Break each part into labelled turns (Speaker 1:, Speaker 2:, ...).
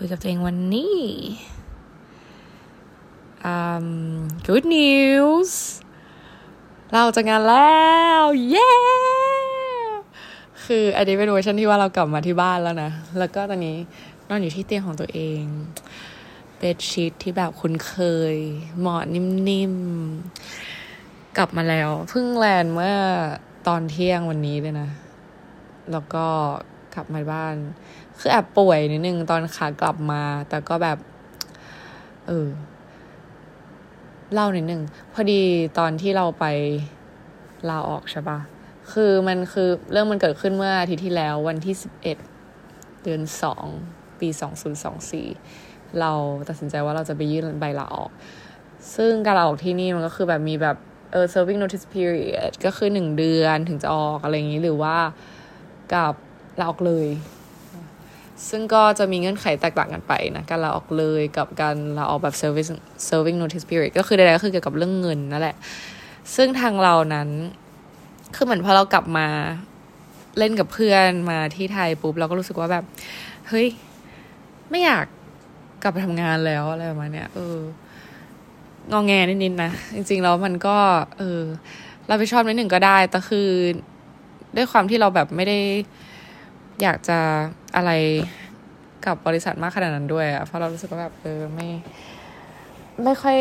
Speaker 1: คุยกับตัวเองวันนี้ um, good news เราจะงานแล้ว เย้ คืออันนี้เป็นเวอร์ชันที่ว่าเรากลับมาที่บ้านแล้วนะ แล้วก็ตอนนี้นอนอยู่ที่เตียงของตัวเองเบดชีทที่แบบคุ้นเคย หมอนนิ่มๆ กลับมาแล้ว เพิ่งแลนเมื่อตอนเที่ยงวันนี้เลยนะ แล้วก็กลับมาบ้าน คือแอบป่วยนิดนึงตอนขากลับมา แต่ก็แบบ เออ เล่านิดนึง พอดีตอนที่เราไปลาออกใช่ปะคือมันคือเรื่องมันเกิดขึ้นเมื่ออาทิตย์ที่แล้ววันที่สิบเอ็ดเดือนสองปีสองศูนย์สองสี่เราตัดสินใจว่าเราจะไปยื่นใบลาออก ซึ่งการลาออกที่นี่มันก็คือแบบมีแบบเออ serving notice period ก็คือหนึ่งเดือนถึงจะออกอะไรอย่างนี้หรือว่ากับลาออกเลย ซึ่งก็จะมีเงื่อนไขแตกต่างกันไปนะ การลาออกเลยกับการลาออกแบบ service serving notice period ก็คือใดๆก็คือเกี่ยวกับเรื่องเงินนั่นแหละ ซึ่งทางเรานั้น คือเหมือนพอเรากลับมาเล่นกับเพื่อนมาที่ไทยปุ๊บ เราก็รู้สึกว่าแบบ เฮ้ย ไม่อยากกลับไปทำงานแล้วอะไรประมาณเนี้ยเอององแงนิดๆนะ จริงๆแล้วมันก็ เออเราไปชอบนิดหนึ่งก็ได้ แต่คือด้วยความที่เราแบบไม่ได้ อยากจะอะไรกับบริษัทมากขนาดนั้นด้วยอะเพราะเรารู้สึกว่าแบบเออไม่ ไม่ค่อย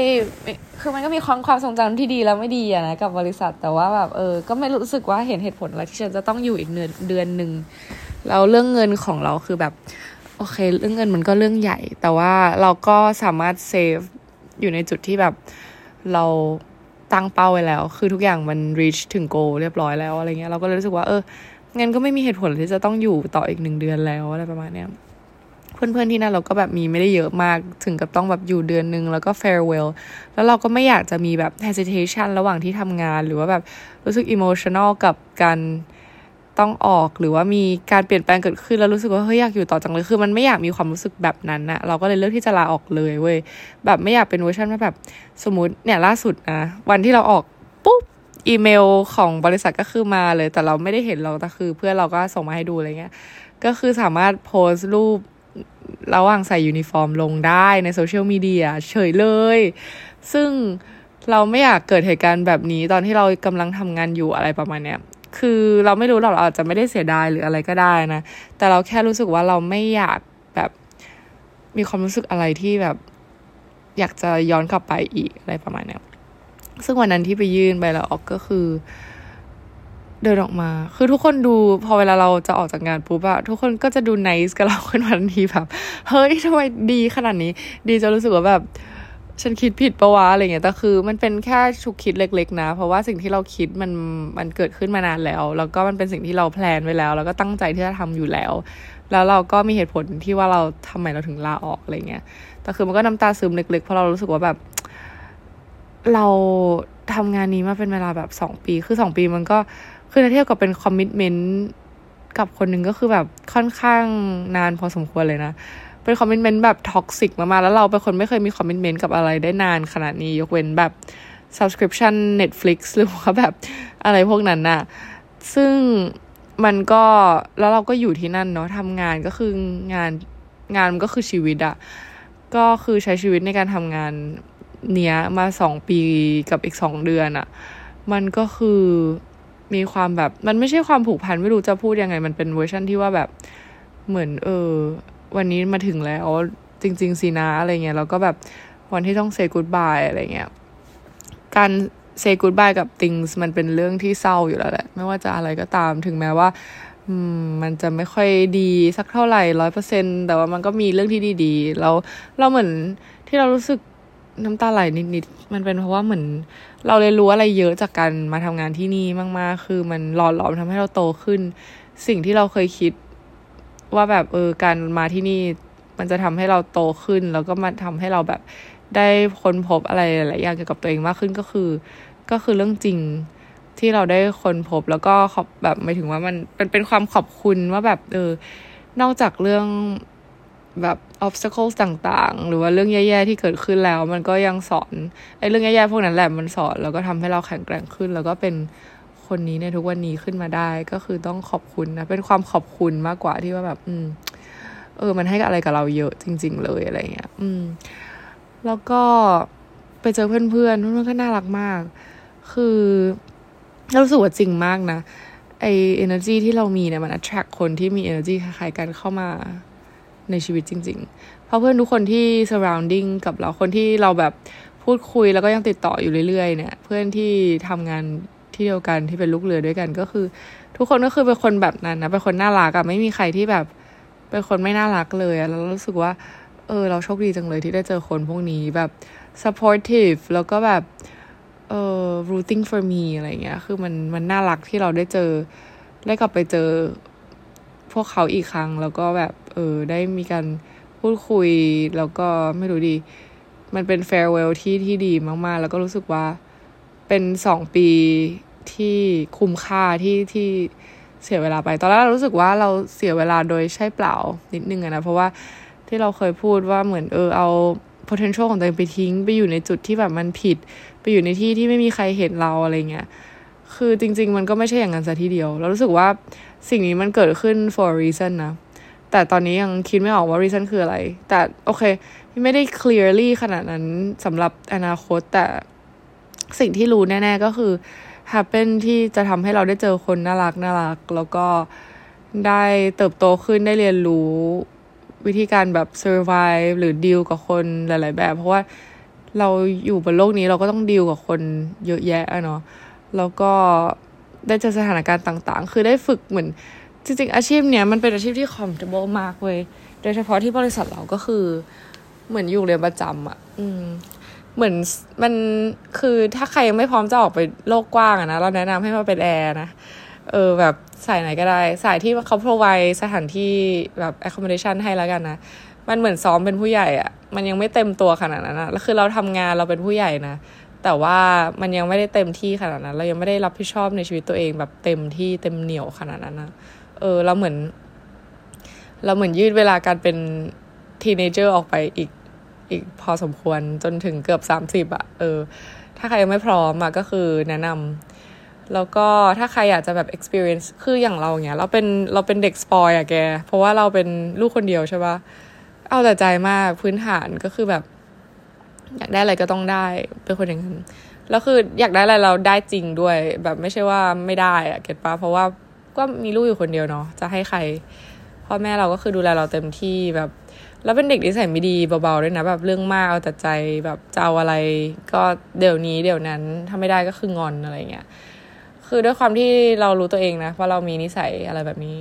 Speaker 1: คือมันก็มีความความทรงจำที่ดีแล้วไม่ดีอะนะกับบริษัทแต่ว่าแบบเออ ก็ไม่รู้สึกว่าเห็นเหตุผลอะไรที่ฉันจะต้องอยู่อีกเดือนเดือนหนึ่งแล้วเรื่องเงินของเราคือแบบ โอเค เรื่องเงินมันก็เรื่องใหญ่ แต่ว่าเราก็สามารถเซฟอยู่ในจุดที่แบบเราตั้งเป้าไว้แล้ว คือทุกอย่างมัน reach ถึง goal เรียบร้อยแล้วอะไรเงี้ยเราก็เลยรู้สึกว่าเออ งั้นก็ไม่มีเหตุผลที่จะต้องอยู่ต่ออีกหนึ่งเดือนแล้วอะไรประมาณเนี้ยเพื่อนๆที่นั่นเราก็แบบมีไม่ได้เยอะมากถึงกับต้องแบบอยู่เดือนนึงแล้วก็ farewell แล้วเราก็ไม่อยากจะมีแบบ hesitation ระหว่างที่ทำงานหรือว่าแบบรู้สึก emotional กับการต้องออกหรือว่ามีการเปลี่ยนแปลงเกิดขึ้นแล้วรู้สึกว่าเฮ้ยอยากอยู่ต่อจังเลยคือมันไม่อยากมีความรู้สึกแบบนั้นนะเราก็เลยเลือกที่จะลาออกเลยเว้ยแบบไม่อยากเป็นเวอร์ชันว่าแบบสมมติเนี่ยล่าสุดนะวันที่เราออกปุ๊บ อีเมลของบริษัทก็คือมาเลย แต่เราไม่ได้เห็นเราแต่คือ เพื่อนเราก็ส่งมาให้ดูอะไรเงี้ย ก็คือสามารถโพสต์รูประหว่างใส่ยูนิฟอร์มลงได้ใน social media เฉยเลย ซึ่งเราไม่อยากเกิดเหตุการณ์แบบนี้ตอนที่เรากำลังทำงานอยู่อะไรประมาณเนี้ย คือเราไม่รู้หรอกเราอาจจะไม่ได้เสียดายหรืออะไรก็ได้นะ แต่เราแค่รู้สึกว่าเราไม่อยากแบบมีความรู้สึกอะไรที่แบบ อยากจะย้อนกลับไปอีกอะไรประมาณเนี้ย ซึ่งวันนั้นที่ไปยื่นใบลาออกก็คือ เดินออกมา คือทุกคนดูพอเวลาเราจะออกจากงานปุ๊บอะทุกคนก็จะดูไนส์กับเราขึ้นวันทีแบบเฮ้ยทำไมดีขนาดนี้ ดีจะรู้สึกว่าแบบฉันคิดผิดปะวะอะไรเงี้ยแต่คือมันเป็นแค่ชุกคิดเล็ก ๆ นะ เพราะว่าสิ่งที่เราคิดมันมันเกิดขึ้นมานานแล้ว แล้วก็มันเป็นสิ่งที่เรา plan ไว้แล้ว แล้วก็ตั้งใจที่จะทำอยู่แล้ว แล้วเราก็มีเหตุผลที่ว่าเราทำไมเราถึงลาออกอะไรเงี้ยแต่คือมันก็น้ำตาซึมเล็กๆเพราะเรารู้สึกว่าแบบ เราทำงานนี้มาเป็นเวลาแบบสองปี คือสองปีมันก็ คือถ้าเทียบกับเป็น commitment กับคนหนึ่งก็คือแบบค่อนข้างนานพอสมควรเลยนะ เป็น commitment แบบ toxic มากๆแล้วเราเป็นคนไม่เคยมี commitment กับอะไรได้นานขนาดนี้ ยกเว้นแบบ subscription Netflix หรือว่าแบบอะไรพวกนั้นน่ะ ซึ่งมันก็แล้วเราก็อยู่ที่นั่นเนาะทำงานก็คืองานงานมันก็คือชีวิตอะก็คือใช้ชีวิตในการทำงาน เนี้ยมาสองปีกับอีกสองเดือนอะมันก็คือมีความแบบ มันไม่ใช่ความผูกพันไม่รู้จะพูดยังไง มันเป็นเวอร์ชันที่ว่าแบบเหมือน เออ วันนี้มาถึงแล้วจริง ๆสินะอะไรเงี้ยแล้วก็แบบวันที่ต้อง say goodbye อะไรเงี้ยการ say goodbye กับ things มันเป็นเรื่องที่เศร้าอยู่แล้วแหละ ไม่ว่าจะอะไรก็ตามถึงแม้ว่ามมันจะไม่ค่อยดีสักเท่าไหร่ร้อยเปอร์เซ็นแต่ว่ามันก็มีเรื่องที่ดีๆแล้วเราเหมือนที่เรารู้สึก น้ำตาไหลนิดๆ มันเป็นเพราะว่าเหมือน เราเรียนรู้อะไรเยอะจากการมาทำงานที่นี่มากๆ คือมันหล่อหลอมทำให้เราโตขึ้น สิ่งที่เราเคยคิด ว่าแบบเออการมาที่นี่ มันจะทำให้เราโตขึ้น แล้วก็มาทำให้เราแบบได้ค้นพบอะไรหลายอย่างเกี่ยวกับตัวเองมากขึ้นก็คือ ก็คือเรื่องจริงที่เราได้ค้นพบแล้วก็ขอบแบบหมายถึงว่ามันเป็นเป็นความขอบคุณว่าแบบเออนอกจากเรื่อง แบบ obstacles ต่างๆ หรือว่าเรื่องแย่ๆที่เกิดขึ้นแล้ว มันก็ยังสอนไอ้เรื่องแย่ๆพวกนั้นแหละมันสอน แล้วก็ทำให้เราแข็งแกร่งขึ้น แล้วก็เป็นคนนี้ในทุกวันนี้ขึ้นมาได้ ก็คือต้องขอบคุณนะ เป็นความขอบคุณมากกว่าที่ว่าแบบ อืม เออ มันให้อะไรกับเราเยอะจริง ๆ เลยอะไรเงี้ย อืม แล้วก็ไปเจอเพื่อนๆเพื่อนๆก็น่ารักมาก คือรารู้สึกว่าจริงมากนะไอ energy ที่เรามีเนี่ยมัน attract คนที่มี energy คล้ายๆกันเข้ามา ในชีวิตจริง ๆ เพราะเพื่อนทุกคนที่ surrounding กับเราคนที่เราแบบพูดคุยแล้วก็ยังติดต่ออยู่เรื่อยๆ เนี่ย เพื่อนที่ทำงานที่เดียวกันที่เป็นลูกเรือด้วยกันก็คือ ทุกคนก็คือเป็นคนแบบนั้นนะเป็นคนน่ารักอะไม่มีใครที่แบบเป็นคนไม่น่ารักเลยแล้วรู้สึกว่า เออ เราโชคดีจังเลยที่ได้เจอคนพวกนี้แบบ supportive แล้วก็แบบเอ่อ rooting for me อะไรเงี้ย คือมันมันน่ารักที่เราได้เจอ ได้กลับไปเจอ พวกเขาอีกครั้ง แล้วก็แบบเออได้มีการพูดคุยแล้วก็ไม่รู้ดี มันเป็น farewell ที่ที่ดีมากๆ แล้วก็รู้สึกว่าเป็นสองปีที่คุ้มค่าที่ที่เสียเวลาไป ตอนแรกเรารู้สึกว่าเราเสียเวลาโดยใช่เปล่านิดนึงอะนะ เพราะว่าที่เราเคยพูดว่าเหมือนเออเอา potential ของตัวเองไปทิ้ง ไปอยู่ในจุดที่แบบมันผิด ไปอยู่ในที่ที่ไม่มีใครเห็นเราอะไรเงี้ย คือจริง ๆ มันก็ไม่ใช่อย่างนั้นซะทีเดียว เรารู้สึกว่าสิ่งนี้มันเกิดขึ้น for a reason นะ แต่ตอนนี้ยังคิดไม่ออกว่า reason คืออะไร แต่โอเค ไม่ได้ clearly ขนาดนั้นสำหรับอนาคต แต่สิ่งที่รู้แน่ ๆ ก็คือ happen ที่จะทำให้เราได้เจอคนน่ารักน่ารัก แล้วก็ได้เติบโตขึ้นได้เรียนรู้วิธีการแบบ survive หรือ deal กับคนหลาย ๆ แบบ เพราะว่าเราอยู่บนโลกนี้เราก็ต้องดีลกับคนเยอะแยะอะเนาะ แล้วก็ได้เจอสถานการณ์ต่างๆ คือได้ฝึกเหมือน จริงๆ อาชีพเนี้ยมันเป็นอาชีพที่ comfortable มากเว้ย โดยเฉพาะที่บริษัทเราก็คือ เหมือนอยู่เรียนประจำอะ่ะ อืม เหมือนมันคือถ้าใครยังไม่พร้อมจะออกไปโลกกว้างอะนะ เราแนะนำให้มาเป็นแอร์นะ เออแบบสายไหนก็ได้ สายที่เขา provide สถานที่แบบ accommodation ให้แล้วกันนะ มันเหมือนซ้อมเป็นผู้ใหญ่อะมันยังไม่เต็มตัวขนาดนั้นนะแล้วคือเราทำงานเราเป็นผู้ใหญ่นะ แต่ว่ามันยังไม่ได้เต็มที่ขนาดนั้น เรายังไม่ได้รับผิดชอบในชีวิตตัวเองแบบเต็มที่เต็มเหนียวขนาดนั้นนะเออเราเหมือน เราเหมือนยืดเวลาการเป็น teenager ออกไปอีกอีกพอสมควรจนถึงเกือบสามสิบอะเออ ถ้าใครยังไม่พร้อมอะก็คือแนะนำแล้วก็ถ้าใครอยากจะแบบ experience คืออย่างเราเนี้ย เราเป็นเราเป็นเด็ก spoil อะแก เพราะว่าเราเป็นลูกคนเดียวใช่ปะเอาแต่ใจมากพื้นฐานก็คือแบบ อยากได้อะไรก็ต้องได้เป็นคนอย่างนั้นแล้วคืออยากได้อะไรเราได้จริงด้วย แบบไม่ใช่ว่าไม่ได้อะเก็ตปะเพราะว่าก็มีลูกอยู่คนเดียวเนาะจะให้ใครพ่อแม่เราก็คือดูแลเราเต็มที่แบบ แล้วเป็นเด็กนิสัยไม่ดีเบาๆด้วยนะ แบบเรื่องมากเอาแต่ใจแบบจะเอาอะไร ก็เดี๋ยวนี้เดี๋ยวนั้นถ้าไม่ได้ก็คืองอนอะไรเงี้ยคือด้วยความที่เรารู้ตัวเองนะว่าเรามีนิสัยอะไรแบบนี้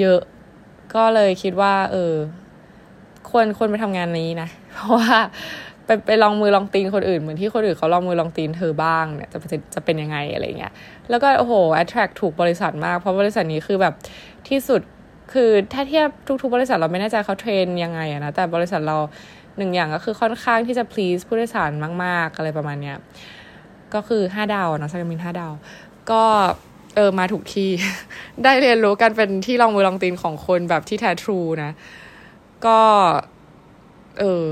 Speaker 1: เยอะๆก็เลยคิดว่า เออควรควรไปทำงานนี้นะ เพราะว่า ไปไปลองมือลองตีนคนอื่นเหมือนที่คนอื่นเขาลองมือลองตีนเธอบ้างเนี่ยจะจะเป็นยังไงอะไรเงี้ยแล้วก็โอ้โห attract ถูกบริษัทมากเพราะบริษัทนี้คือแบบที่สุดคือถ้าเทียบทุกๆ บริษัทเราไม่แน่ใจเขาเทรนยังไงอะนะแต่บริษัทเราหนึ่งอย่างก็คือค่อนข้างที่จะ please ผู้โดยสารมากๆอะไรประมาณเนี้ยก็คือห้าดาวนะสายการบินห้าดาว ก็เออมาถูกที่ ได้เรียนรู้การเป็นที่ลองมือลองตีนของคนแบบที่แท้ทรูนะ ก็ เออ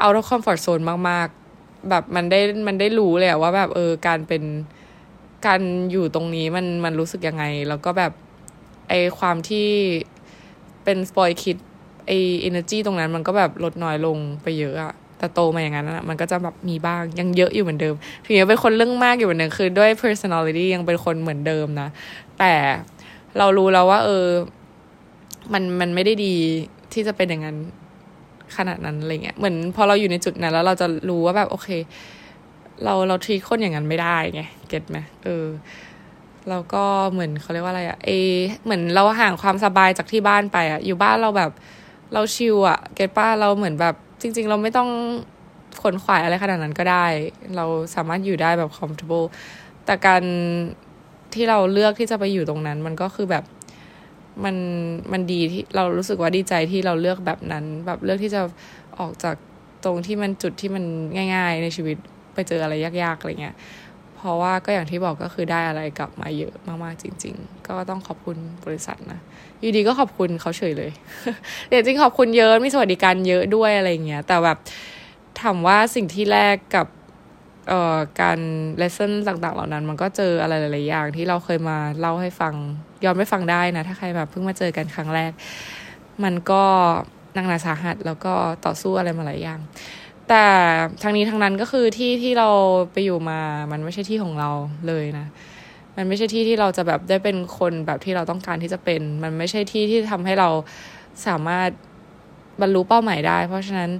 Speaker 1: เอาท of comfort zone มากๆ แบบมันได้มันได้รู้เลยว่าแบบเออการเป็นการอยู่ตรงนี้มันมันรู้สึกยังไง แล้วก็แบบไอความที่เป็นสปอยคิดไอเอเนอร์จีตรงนั้นมันก็แบบลดน้อยลงไปเยอะอะแต่โตมาอย่างนั้นอะมันก็จะแบบมีบ้างยังเยอะอยู่เหมือนเดิม ถึงยังเป็นคนเรื่องมากอยู่เหมือนเดิมคือด้วย personality ยังเป็นคนเหมือนเดิมนะ แต่เรารู้แล้วว่า เออ มันมันไม่ได้ดีที่จะเป็นอย่างนั้น ขนาดนั้นอะไรเงี้ยเหมือนพอเราอยู่ในจุดนั้นแล้วเราจะรู้ว่าแบบโอเค เราเราทีคนอย่างนั้นไม่ได้ไงเก็ตไหมเออแล้วก็เหมือนเขาเรียกว่าอะไรอะเอ เหมือนเราห่างความสบายจากที่บ้านไปอะอยู่บ้านเราแบบเราชิลอะเก็ตป้าเราเหมือนแบบ จริง ๆ เราไม่ต้องขนขวายอะไรขนาดนั้นก็ได้ เราสามารถอยู่ได้แบบ comfortable แต่การที่เราเลือกที่จะไปอยู่ตรงนั้น มันก็คือแบบ มันมันดีที่เรารู้สึกว่าดีใจที่เราเลือกแบบนั้น แบบเลือกที่จะออกจากตรงที่มันจุดที่มันง่าย ๆ ในชีวิตไปเจออะไรยากๆอะไรเงี้ยเพราะว่าก็อย่างที่บอกก็คือได้อะไรกลับมาเยอะมากๆจริง ๆ ก็ต้องขอบคุณบริษัทนะอยู่ดีก็ขอบคุณเขาเฉยเลยแต่จริงขอบคุณเยอะมีสวัสดิการเยอะด้วยอะไรเงี้ยแต่แบบถามว่าสิ่งที่แรกกับ เอ่อการเลสเซ่นต่างๆ เหล่านั้น มันก็เจออะไรหลายๆอย่างที่เราเคยมาเล่าให้ฟังย้อนไปฟังได้นะ ถ้าใครแบบเพิ่งมาเจอกันครั้งแรก มันก็นักหนาสาหัสแล้วก็ต่อสู้อะไรมาหลายอย่าง แต่ทางนี้ทางนั้นก็คือที่ที่เราไปอยู่มา มันไม่ใช่ที่ของเราเลยนะ มันไม่ใช่ที่ที่เราจะแบบได้เป็นคนแบบที่เราต้องการที่จะเป็น มันไม่ใช่ที่ที่ทำให้เราสามารถบรรลุเป้าหมายได้ เพราะฉะนั้น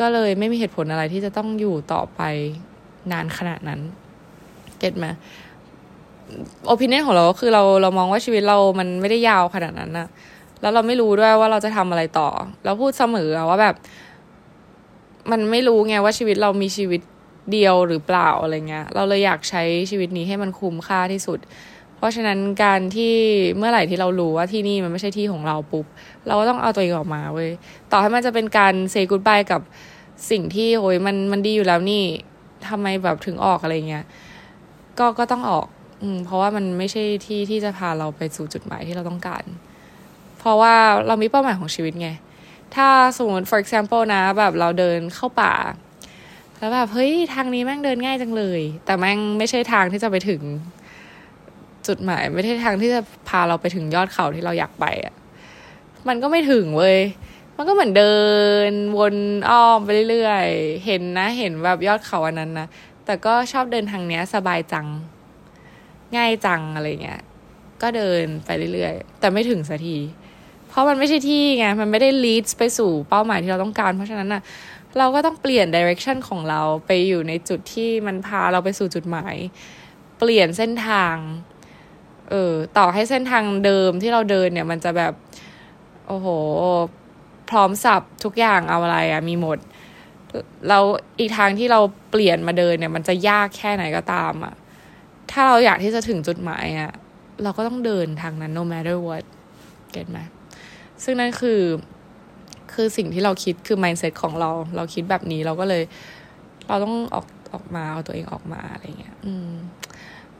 Speaker 1: ก็เลยไม่มีเหตุผลอะไรที่จะต้องอยู่ต่อไป นานขนาดนั้น เก็ตไหมโอปินเนของเราก็คือเราเรามองว่าชีวิตเรามันไม่ได้ยาวขนาดนั้นนะแล้วเราไม่รู้ด้วยว่าเราจะทำอะไรต่อ เราพูดเสมอว่าแบบ มันไม่รู้ไงว่าชีวิตเรามีชีวิตเดียวหรือเปล่าอะไรเงี้ย เราเลยอยากใช้ชีวิตนี้ให้มันคุ้มค่าที่สุด เพราะฉะนั้นการที่เมื่อไหร่ที่เรารู้ว่าที่นี่มันไม่ใช่ที่ของเราปุ๊บ เราก็ต้องเอาตัวเองออกมาเว้ย ต่อให้มันจะเป็นการเซกุดบายกับสิ่งที่โอ้ยมันมันดีอยู่แล้วนี่ ทำไมแบบถึงออกอะไรเงี้ยก็ก็ต้องออก อืมเพราะว่ามันไม่ใช่ที่ที่จะพาเราไปสู่จุดหมายที่เราต้องการ เพราะว่าเรามีเป้าหมายของชีวิตไง ถ้าสมมติ for example นะ แบบเราเดินเข้าป่า แล้วแบบเฮ้ยทางนี้แม่งเดินง่ายจังเลย แต่แม่งไม่ใช่ทางที่จะไปถึงจุดหมาย ไม่ใช่ทางที่จะพาเราไปถึงยอดเขาที่เราอยากไปอะ่ะมันก็ไม่ถึงเว้ย มันก็เหมือนเดินวนอ้อมไปเรื่อยๆ เห็นนะ เห็นแบบยอดเขาอันนั้นนะ แต่ก็ชอบเดินทางเนี้ยสบายจัง ง่ายจังอะไรเงี้ย ก็เดินไปเรื่อยๆ แต่ไม่ถึงสักที เพราะมันไม่ใช่ที่ไง มันไม่ได้ lead ไปสู่เป้าหมายที่เราต้องการ เพราะฉะนั้นน่ะ เราก็ต้องเปลี่ยน direction ของเราไปอยู่ในจุดที่มันพาเราไปสู่จุดหมาย เปลี่ยนเส้นทาง เออ ต่อให้เส้นทางเดิมที่เราเดินเนี่ย มันจะแบบ โอ้โห พร้อมสับทุกอย่างเอาอะไรอะมีหมดเราอีกทางที่เราเปลี่ยนมาเดินเนี่ย มันจะยากแค่ไหนก็ตามอะถ้าเราอยากที่จะถึงจุดหมายอะเราก็ต้องเดินทางนั้น no matter what เก็ตไหมซึ่งนั่นคือคือสิ่งที่เราคิดคือ mindset ของเรา เราคิดแบบนี้เราก็เลย เราต้องออกออกมาเอาตัวเองออกมาอะไรเงี้ย อืม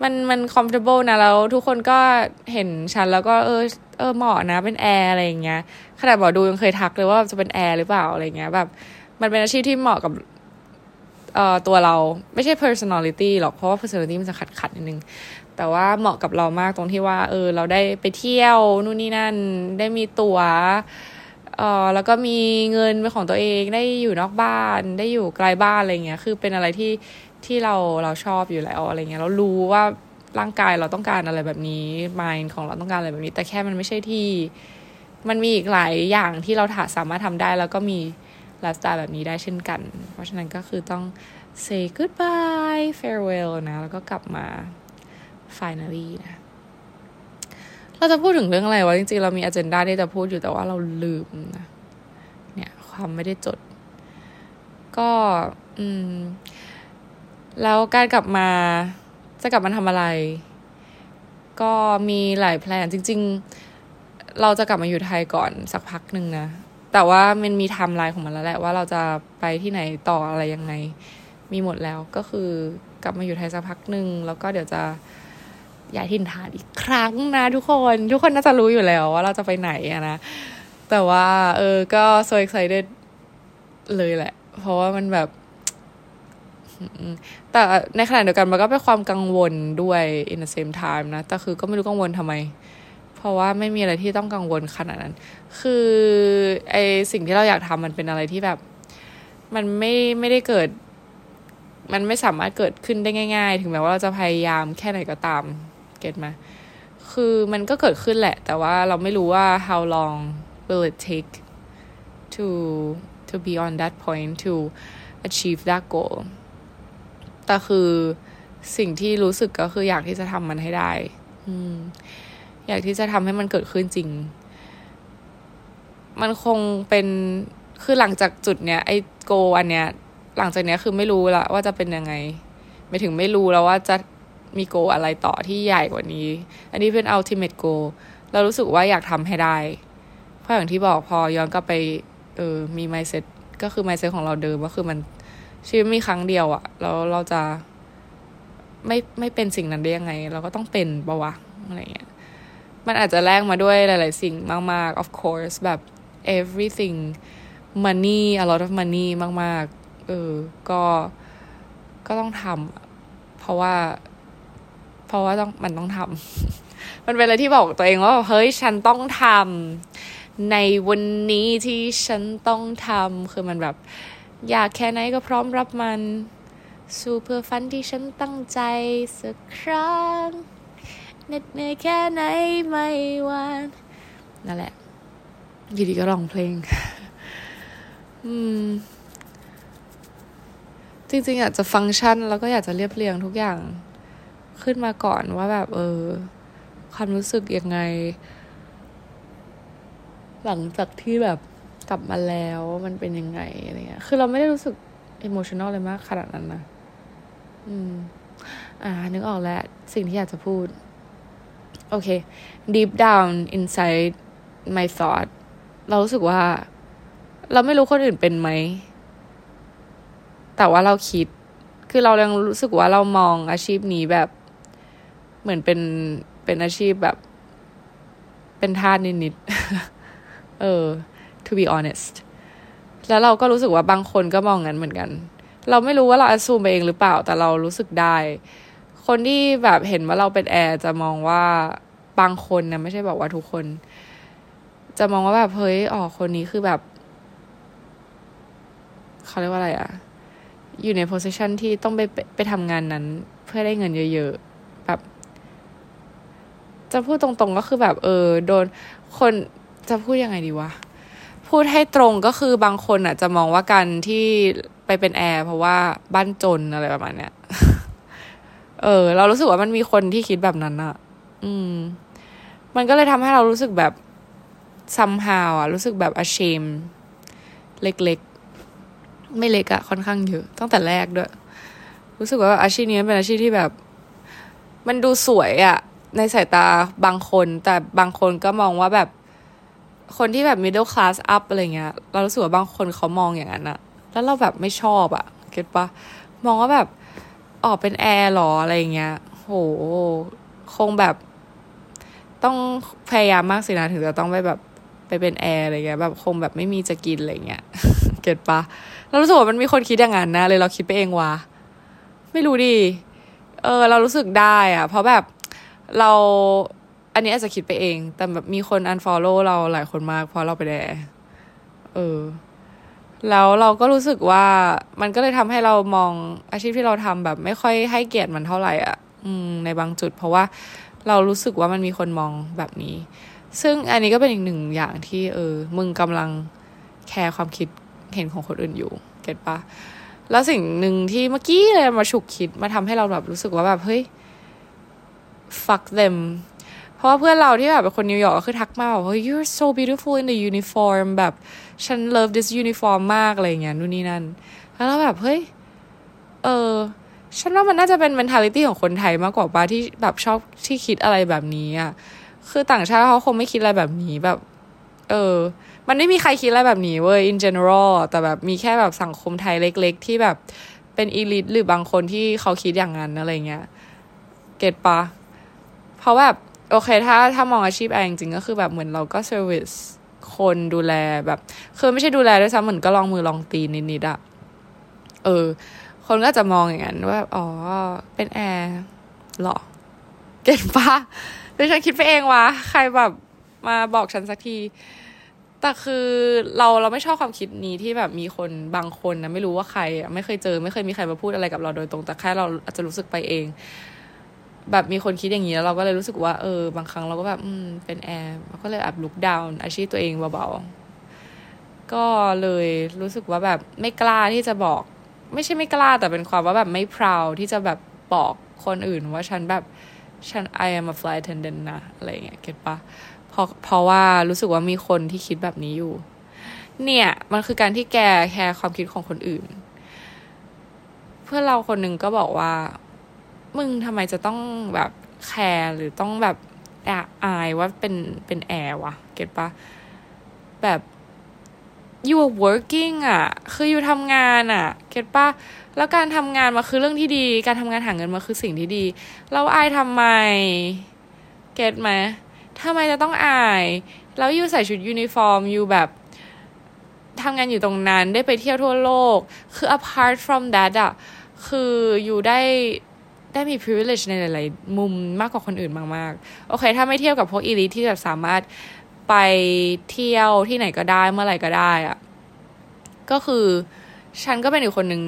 Speaker 1: มันมัน comfortable นะแล้วทุกคนก็เห็นฉันแล้วก็เออเออเหมาะนะเป็นแอร์อะไรเงี้ยขนาดบอกดูยังเคยทักเลยว่าจะเป็นแอร์หรือเปล่าอะไรเงี้ยแบบมันเป็นอาชีพที่เหมาะกับเอ่อตัวเราไม่ใช่ personality หรอกเพราะว่า personality มันจะขัดขัดนิดนึง แต่ว่าเหมาะกับเรามากตรงที่ว่า เออ เราได้ไปเที่ยวนู่นนี่นั่น ได้มีตัว๋วเออแล้วก็มีเงินเป็นของตัวเองได้อยู่นอกบ้านได้อยู่ไกลบ้านอะไรเงี้ยคือเป็นอะไรที่ ที่เราเราชอบอยู่แล้วอะไรเงี้ยเรารู้ว่าร่างกายเราต้องการอะไรแบบนี้ mind ของเราต้องการอะไรแบบนี้ แต่แค่มันไม่ใช่ที่ มันมีอีกหลายอย่างที่เราสามารถทำได้ แล้วก็มีไลฟ์สไตล์แบบนี้ได้เช่นกัน เพราะฉะนั้นก็คือต้อง say goodbye farewell นะ แล้วก็กลับมา finally นะ เราจะพูดถึงเรื่องอะไรวะ จริงๆ เรามีอ g e n d a ที่จะพูดอยู่แต่ว่าเราลืมนะ เนี่ย ความไม่ได้จด ก็ อืม แล้วการกลับมาจะกลับมาทำอะไร ก็มีหลาย plan จริง ๆ เราจะกลับมาอยู่ไทยก่อนสักพักหนึ่งนะ แต่ว่ามันมีไทม์ไลน์ของมันแล้วแหละว่าเราจะไปที่ไหนต่ออะไรยังไง มีหมดแล้วก็คือกลับมาอยู่ไทยสักพักหนึ่งแล้วก็เดี๋ยวจะย้ายถิ่นฐานอีกครั้งนะทุกคน ทุกคนน่าจะรู้อยู่แล้วว่าเราจะไปไหนอะนะ แต่ว่า เออก็ so excited เลยแหละ เพราะว่ามันแบบ แต่ในขณะเดียวกันมันก็เป็นความกังวลด้วย in the same time นะ แต่คือก็ไม่รู้กังวลทำไม เพราะว่าไม่มีอะไรที่ต้องกังวลขนาดนั้น คือไอสิ่งที่เราอยากทำมันเป็นอะไรที่แบบ มันไม่ไม่ได้เกิด มันไม่สามารถเกิดขึ้นได้ง่าย ๆ ถึงแม้ว่าเราจะพยายามแค่ไหนก็ตาม เก็ตไหมคือมันก็เกิดขึ้นแหละ แต่ว่าเราไม่รู้ว่า how long will it take to to be on that point to achieve that goal แต่คือสิ่งที่รู้สึกก็คืออยากที่จะทำมันให้ได้ อืม อยากที่จะทำให้มันเกิดขึ้นจริง มันคงเป็นคือหลังจากจุดเนี้ยไอ้โกอันเนี้ย หลังจากเนี้ยคือไม่รู้ละว่าจะเป็นยังไง ไม่ถึงไม่รู้แล้วว่าจะมีโกอะไรต่อที่ใหญ่กว่านี้ อันนี้เป็น ultimate goal เรารู้สึกว่าอยากทำให้ได้ เพราะอย่างที่บอกพอย้อนกลับไป เออมี mindset ก็คือ mindset ของเราเดิมก็คือมัน ชีวิตมีครั้งเดียวอะแล้วเราจะไม่ไม่เป็นสิ่งนั้นได้ยังไง เราก็ต้องเป็นปะวะอะไรเงี้ยมันอาจจะแลกมาด้วยหลาย ๆ สิ่งมาก ๆ of course แบบ everything money a lot of money มาก ๆ เออ ก็ ก็ต้องทำ เพราะว่า เพราะว่าต้อง มันต้องทำ มันเป็นอะไรที่บอกตัวเองว่า เฮ้ย ฉันต้องทำ ในวันนี้ที่ฉันต้องทำ คือมันแบบ อยากแค่ไหนก็พร้อมรับมัน สู้เพื่อฝันที่ฉันตั้งใจสักครั้งเหน็ดเหนื่อยแค่ไหนไม่วานนั่นแหละ อยู่ดีก็ร้องเพลง อืม จริงๆอยากจะฟังก์ชัน แล้วก็อยากจะเรียบเรียงทุกอย่าง ขึ้นมาก่อนว่าแบบ เออ ความรู้สึกยังไง หลังจากที่แบบ กลับมาแล้วมันเป็นยังไงอะไรเงี้ย คือเราไม่ได้รู้สึกอิโมชันอลเลยมากขนาดนั้นนะ อืม อ่า นึกออกแล้ว สิ่งที่อยากจะพูด โอเค deep down inside my thought เรารู้สึกว่า เราไม่รู้คนอื่นเป็นไหม แต่ว่าเราคิด คือเรายังรู้สึกว่าเรามองอาชีพนี้แบบ เหมือนเป็น เป็นอาชีพแบบ เป็นทาสนิดๆ เออ to be honest แล้วเราก็รู้สึกว่าบางคนก็มองงั้นเหมือนกัน เราไม่รู้ว่าเราอ s ซูมไปเองหรือเปล่า แต่เรารู้สึกได้ คนที่แบบเห็นว่าเราเป็นแอร์จะมองว่าบางคนนะไม่ใช่บอกว่าทุกคน จะมองว่าแบบเฮ้ยอ๋อคนนี้คือแบบเขาเรียกว่าอะไรอะอยู่ในโพสิชันที่ต้องไปไปทำงานนั้น เพื่อได้เงินเยอะๆ แบบ จะพูดตรงๆก็คือแบบ เออ โดนคนจะพูดยังไงดีวะ พูดให้ตรงก็คือบางคนอะ จะมองว่าการที่ไปเป็นแอร์เพราะว่าบ้านจนอะไรประมาณเนี้ย เออ เรารู้สึกว่ามันมีคนที่คิดแบบนั้นอะอืม มันก็เลยทำให้เรารู้สึกแบบ somehow อะรู้สึกแบบ ashamed เล็กๆ ไม่เล็กอะค่อนข้างเยอะตั้งแต่แรกด้วย รู้สึกว่าอาชีพนี้เป็นอาชีพที่แบบ มันดูสวยอะในสายตาบางคน แต่บางคนก็มองว่าแบบ คนที่แบบ middle class up อะไรเงี้ย เรารู้สึกว่าบางคนเขามองอย่างนั้นอะแล้วเราแบบไม่ชอบอะเก็ตปะมองว่าแบบออกเป็นแอร์หรออะไรเงี้ย โห คงแบบ ต้องพยายามมากสินะถึงจะต้องไปแบบไปเป็นแอร์อะไรเงี้ยแบบคงแบบไม่มีจะกินอะไรเงี้ย เก็ตปะเรารู้สึกว่ามันมีคนคิดอย่างนั้นนะเลยเราคิดไปเองวะไม่รู้ดิ เออ เรารู้สึกได้อะเพราะแบบเรา อันนี้อาจจะคิดไปเอง แต่แบบมีคน unfollow เราหลายคนมาก เพราะเราไปแดเออ แล้วเราก็รู้สึกว่ามันก็เลยทำให้เรามองอาชีพที่เราทำแบบ ไม่ค่อยให้เกียรติมันเท่าไหร่อะ อืม ในบางจุด เพราะว่าเรารู้สึกว่ามันมีคนมองแบบนี้ ซึ่งอันนี้ก็เป็นอีกหนึ่งอย่างที่ เออ มึงกำลังแคร์ความคิดเห็นของคนอื่นอยู่ เก็ตปะแล้วสิ่งหนึ่งที่เมื่อกี้เลยมาฉุกคิดมาทำให้เราแบบรู้สึกว่าแบบเฮ้ย fuck them ราะว่าเพื่อนเราที่แบบเป็นคนนิวยอร์กก็คือทักมาบอกว่า you're so beautiful in the uniform แบบฉัน love this uniform มากอะไรเงี้ยนู่นนี่นั่น แล้วเราแบบเฮ้ย เออ ฉันว่ามันน่าจะเป็น mentality ของคนไทยมากกว่าป้าที่แบบชอบที่คิดอะไรแบบนี้อะ คือต่างชาติเขาคงไม่คิดอะไรแบบนี้แบบ เออ มันไม่มีใครคิดอะไรแบบนี้เว้ย in general แต่แบบมีแค่แบบสังคมไทยเล็ก ๆ ที่แบบเป็นอีลิทหรือบางคนที่เขาคิดอย่างนั้นอะไรเงี้ย เก็ตปะเพราะแบบ โอเค ถ้าถ้ามองอาชีพแอร์จริงๆก็คือแบบเหมือนเราก็เซอร์วิสคนดูแลแบบคือไม่ใช่ดูแลด้วยซ้ำเหมือนก็ลองมือลองตีนิดๆอะเออ คนก็จะมองอย่างนั้นว่า อ๋อ เป็นแอร์หรอ เก่งปะหรือฉันคิดไปเองวะ ใครแบบมาบอกฉันสักที แต่คือเราเราไม่ชอบความคิดนี้ที่แบบมีคนบางคนนะไม่รู้ว่าใคร ไม่เคยเจอ ไม่เคยมีใครมาพูดอะไรกับเราโดยตรง แต่แค่เราอาจจะรู้สึกไปเอง แบบมีคนคิดอย่างนี้แล้วเราก็เลยรู้สึกว่าเออบางครั้งเราก็แบบอืมเป็นแอร์เราก็เลยอับลุกดาวน์อาชีพตัวเองเบาๆ ก็เลยรู้สึกว่าแบบไม่กล้าที่จะบอก ไม่ใช่ไม่กล้าแต่เป็นความว่าแบบไม่พราวที่จะแบบบอกคนอื่นว่าฉันแบบฉัน I am a flight attendant นะ อะไรเงี้ยเก็ตปะเพราะเพราะว่ารู้สึกว่ามีคนที่คิดแบบนี้อยู่ เนี่ย มันคือการที่แก care ความคิดของคนอื่น เพื่อนเราคนหนึ่งก็บอกว่า มึงทำไมจะต้องแบบ care หรือต้องแบบแอบอายว่าเป็นเป็นแอร์วะ get ปะแบบ you are working อะ คือ you ทำงานอะ get ปะแล้วการทำงานมาคือเรื่องที่ดี การทำงานหาเงินมาคือสิ่งที่ดี เราอายทำไม get ไหมทำไมจะต้องอาย แล้ว you ใส่ชุด uniform you แบบทำงานอยู่ตรงนั้น ได้ไปเที่ยวทั่วโลก คือ apart from that อะ คือ you ได้ ได้มี privilege ในหลาย ๆ มุมมากกว่าคนอื่นมากๆ โอเค ถ้าไม่เทียบกับพวก elite ที่แบบสามารถไปเที่ยวที่ไหนก็ได้เมื่อไหร่ก็ได้อะก็คือฉันก็เป็นอีกคนหนึ่ง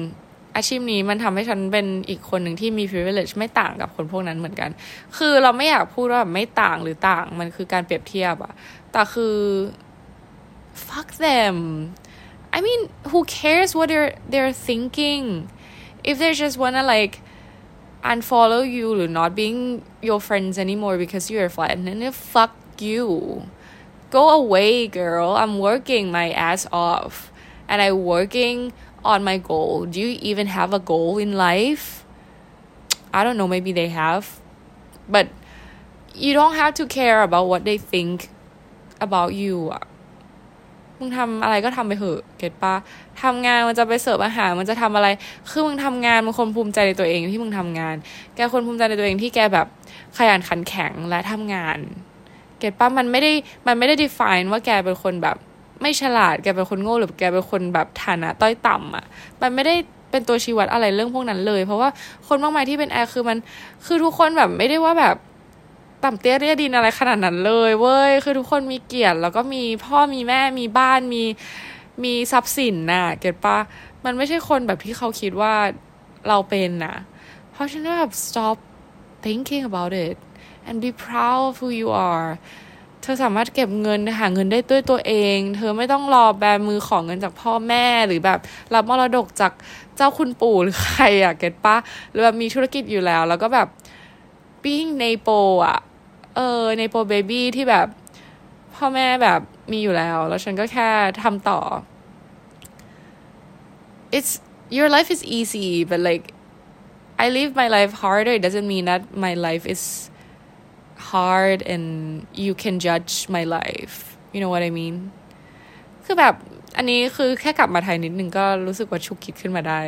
Speaker 1: อาชีพนี้มันทำให้ฉันเป็นอีกคนหนึ่งที่มี privilege ไม่ต่างกับคนพวกนั้นเหมือนกัน คือเราไม่อยากพูดว่าแบบไม่ต่างหรือต่าง มันคือการเปรียบเทียบอะแต่คือ fuck them I mean who cares what they're they're thinking if they just wanna like unfollow you not being your friends anymore because you're flat and then fuck you go away girl I'm working my ass off and I'm working on my goal. Do you even have a goal in life? I don't know, maybe they have. But you don't have to care about what they think about you มึงทำอะไรก็ทำไปเถอะ เก็ตปะทำงานมันจะไปเสิร์ฟอาหาร มันจะทำอะไร คือมึงทำงานมึงคนภูมิใจในตัวเองที่มึงทำงาน แกคนภูมิใจในตัวเองที่แกแบบขยันขันแข็งและทำงาน เก็ตปะมันไม่ได้ มันไม่ได้ define ว่าแกเป็นคนแบบ ไม่ฉลาด แกเป็นคนโง่หรือแกเป็นคนแบบฐานะต้อยต่ำอะ มันไม่ได้เป็นตัวชี้วัดอะไรเรื่องพวกนั้นเลย เพราะว่าคนมากมายที่เป็นแอร์คือมัน คือทุกคนแบบไม่ได้ว่าแบบ ต่ำเตี้ยเรียดินอะไรขนาดนั้นเลยเว้ย คือทุกคนมีเกียรติแล้วก็มีพ่อมีแม่มีบ้านมีมีทรัพย์สินน่ะ เก็ตปะมันไม่ใช่คนแบบที่เขาคิดว่าเราเป็นน่ะเพราะฉะนั้นแบบ stop thinking about it and be proud of who you are เธอสามารถเก็บเงินหาเงินได้ด้วยตัวเอง เธอไม่ต้องรอแบมือของเงินจากพ่อแม่หรือแบบรับมรดกจากเจ้าคุณปู่หรือใครอะเก็ตปะหรือแบบมีธุรกิจอยู่แล้ว แล้วก็แบบ ปิ้งในโปอะเออ ในโปเบบี้ที่แบบ พ่อแม่แบบมีอยู่แล้ว แล้วฉันก็แค่ทำต่อ it's your life is easy but like I live my life harder it doesn't mean that my life is hard and you can judge my life you know what I mean คือแบบอันนี้คือแค่กลับมาไทยนิดนึงก็รู้สึกว่าชุกคิดขึ้นมาได้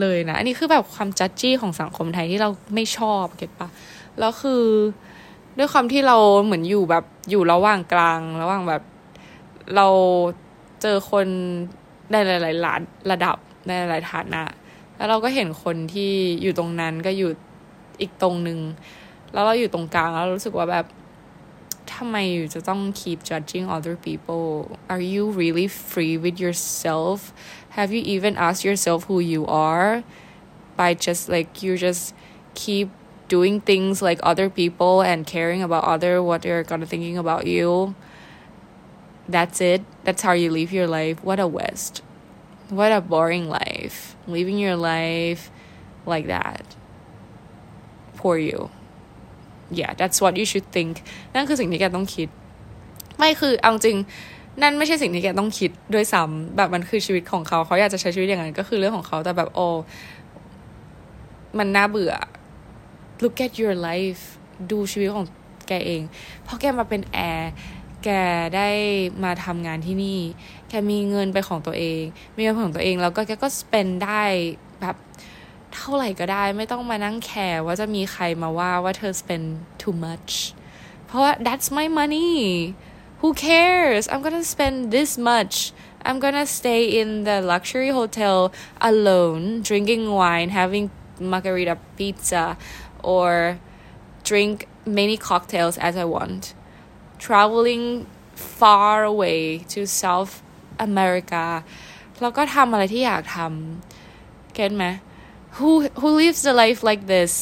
Speaker 1: เลยนะ อันนี้คือแบบความจัดจี้ของสังคมไทยที่เราไม่ชอบเก็ตปะแล้วคือด้วยความที่เราเหมือนอยู่แบบอยู่ระหว่างกลาง ระหว่างแบบเราเจอคนในหลายๆระระดับในหลายฐานะ แล้วเราก็เห็นคนที่อยู่ตรงนั้นก็อยู่อีกตรงหนึ่งแล้วเราอยู่ตรงกลางแล้วรู้สึกว่าแบบทำไมอยู่จะต้อง keep judging other people are you really free with yourself have you even asked yourself who you are by just like you just keep doing things like other people and caring about other what they're gonna thinking about you that's it that's how you live your life what a waste what a boring life living your life like that poor you yeah that's what you should think นั่นคือสิ่งที่แกต้องคิด ไม่คือเอาจริง นั่นไม่ใช่สิ่งที่แกต้องคิดด้วยซ้ำแบบมันคือชีวิตของเขาเขาอยากจะใช้ชีวิตอย่างนั้นก็คือเรื่องของเขาแต่แบบโอ้มันน่าเบื่อ look at your life ดูชีวิตของแกเองเพราะแกมาเป็นแอร์แกได้มาทำงานที่นี่ แกมีเงินไปของตัวเอง มีเงินของตัวเอง แล้วก็แกก็ spend ได้แบบเท่าไหร่ก็ได้ ไม่ต้องมานั่งแคร์ว่าจะมีใครมาว่าว่าเธอ spend too much เพราะว่า that's my money who cares I'm gonna spend this much I'm gonna stay in the luxury hotel alone drinking wine having margarita pizza or drink many cocktails as I want traveling far away to South America แล้วก็ทำอะไรที่อยากทำเก็ตไหม who who lives the life like this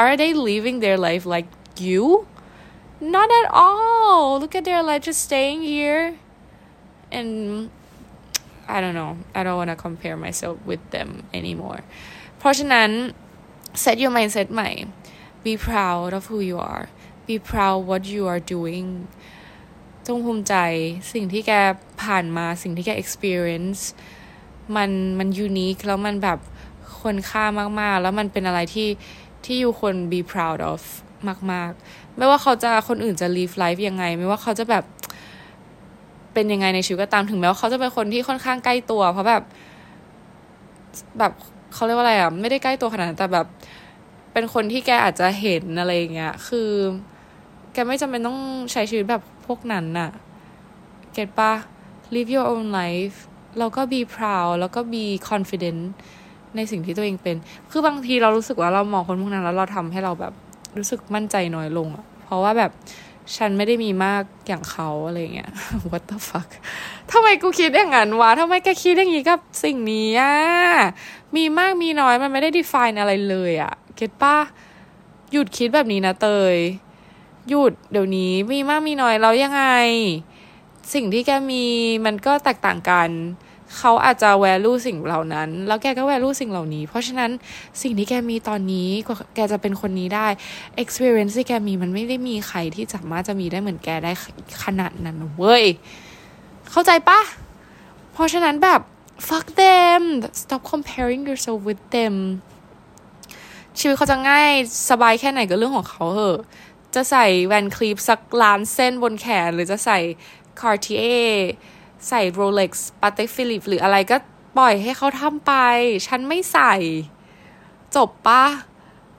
Speaker 1: are they living their life like you not at all look at their life just staying here and I don't know I don't want to compare myself with them anymore เพราะฉะนั้น set your mindset ใหม่ be proud of who you are be proud what you are doing จงภูมิใจสิ่งที่แกผ่านมาสิ่งที่แก experience มันมัน unique แล้วมันแบบควรค่ามากๆ แล้วมันเป็นอะไรที่ที่อยู่ควร be proud of มาก ๆ ไม่ว่าเขาจะคนอื่นจะ live life ยังไง ไม่ว่าเขาจะแบบเป็นยังไงในชีวิตก็ตามถึงแม้ว่าเขาจะเป็นคนที่ค่อนข้างใกล้ตัว เพราะแบบ แบบเขาเรียกว่าอะไรอะ ไม่ได้ใกล้ตัวขนาดนั้นแต่แบบ เป็นคนที่แกอาจจะเห็นอะไรอย่างเงี้ย คือ แกไม่จำเป็นต้องใช้ชีวิตแบบพวกนั้นน่ะ เก็ตปะ live your own life แล้วก็ be proud แล้วก็ be confident ในสิ่งที่ตัวเองเป็น คือบางทีเรารู้สึกว่าเรามองคนพวกนั้นแล้วเราทำให้เราแบบ รู้สึกมั่นใจน้อยลงอะเพราะว่าแบบฉันไม่ได้มีมากอย่างเขาอะไรเงี้ย what the fuck ทำไมกูคิดอย่างนั้นวะทำไมแกคิดอย่างนี้กับสิ่งนี้อะมีมากมีน้อยมันไม่ได้ define อะไรเลยอะเก็ตปะหยุดคิดแบบนี้นะเตย หยุดเดี๋ยวนี้มีมากมีน้อยแล้วยังไง สิ่งที่แกมีมันก็แตกต่างกัน เขาอาจจะ value สิ่งเหล่านั้น แล้วแกก็ value สิ่งเหล่านี้ เพราะฉะนั้นสิ่งที่แกมีตอนนี้แกจะเป็นคนนี้ได้ experience ที่แกมีมันไม่ได้มีใครที่สามารถจะมีได้เหมือนแกได้ขนาดนั้นเว้ย เข้าใจปะ เพราะฉะนั้นแบบ fuck them stop comparing yourself with them ชีวิตเขาจะง่ายสบายแค่ไหนก็เรื่องของเขาเหอะ จะใส่แวนคลีปสักล้านเส้นบนแขน หรือจะใส่ Cartier ใส่ Rolex p a t e p h i l i p หรืออะไรก็ปล่อยให้เขาทำไป ฉันไม่ใส่ จบปะ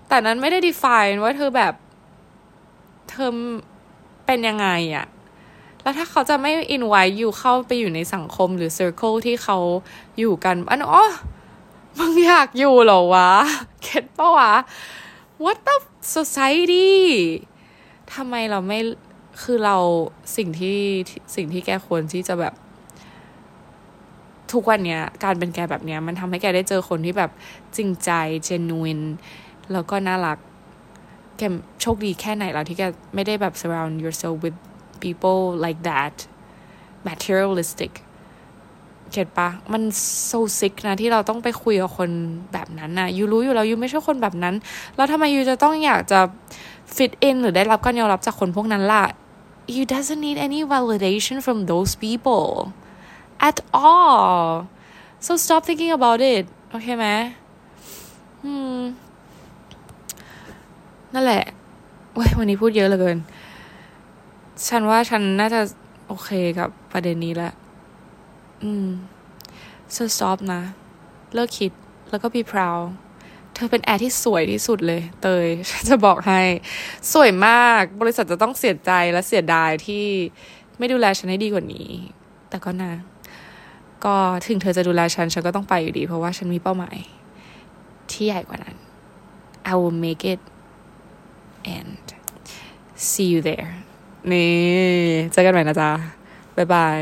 Speaker 1: แต่นั้นไม่ได้ define ว่าเธอแบบ เธอเป็นยังไงอะแล้วถ้าเขาจะไม่ invite อยู่เข้าไปอยู่ในสังคมหรือ circle ที่เขาอยู่กันอันอ๋อมึงอยากอยู่เหรอวะเก็ตปะวะ what the society ทำไมเราไม่ คือเราสิ่งที่สิ่งที่แกควรที่จะแบบ ทุกวันเนี้ยการเป็นแกแบบเนี้ยมันทำให้แกได้เจอคนที่แบบจริงใจ genuine แล้วก็น่ารัก แกโชคดีแค่ไหนแล้วที่แกไม่ได้แบบ surround yourself with people like that materialistic เก็ตปะมัน so sick นะที่เราต้องไปคุยกับคนแบบนั้นนะยูรู้อยู่แล้วยูไม่ใช่คนแบบนั้น แล้วทำไมยูจะต้องอยากจะ fit in หรือได้รับการยอมรับจากคนพวกนั้นล่ะ you doesn't need any validation from those people at all so stop thinking about it โอเคไหมอืม นั่นแหละเว้ยวันนี้พูดเยอะเหลือเกิน ฉันว่าฉันน่าจะโอเคกับประเด็นนี้แหละอืม so stop นะ เลิกคิดแล้วก็ be proud เธอเป็นแอร์ที่สวยที่สุดเลย เตยฉันจะบอกให้ สวยมากบริษัทจะต้องเสียใจและเสียดายที่ไม่ดูแลฉันให้ดีกว่านี้ แต่ก็นะ ก็ถึงเธอจะดูแลฉัน ฉันก็ต้องไปอยู่ดี เพราะว่าฉันมีเป้าหมาย ที่ใหญ่กว่านั้น I will make it and see you there นี่เจอกันใหม่นะจ๊ะ บ๊ายบาย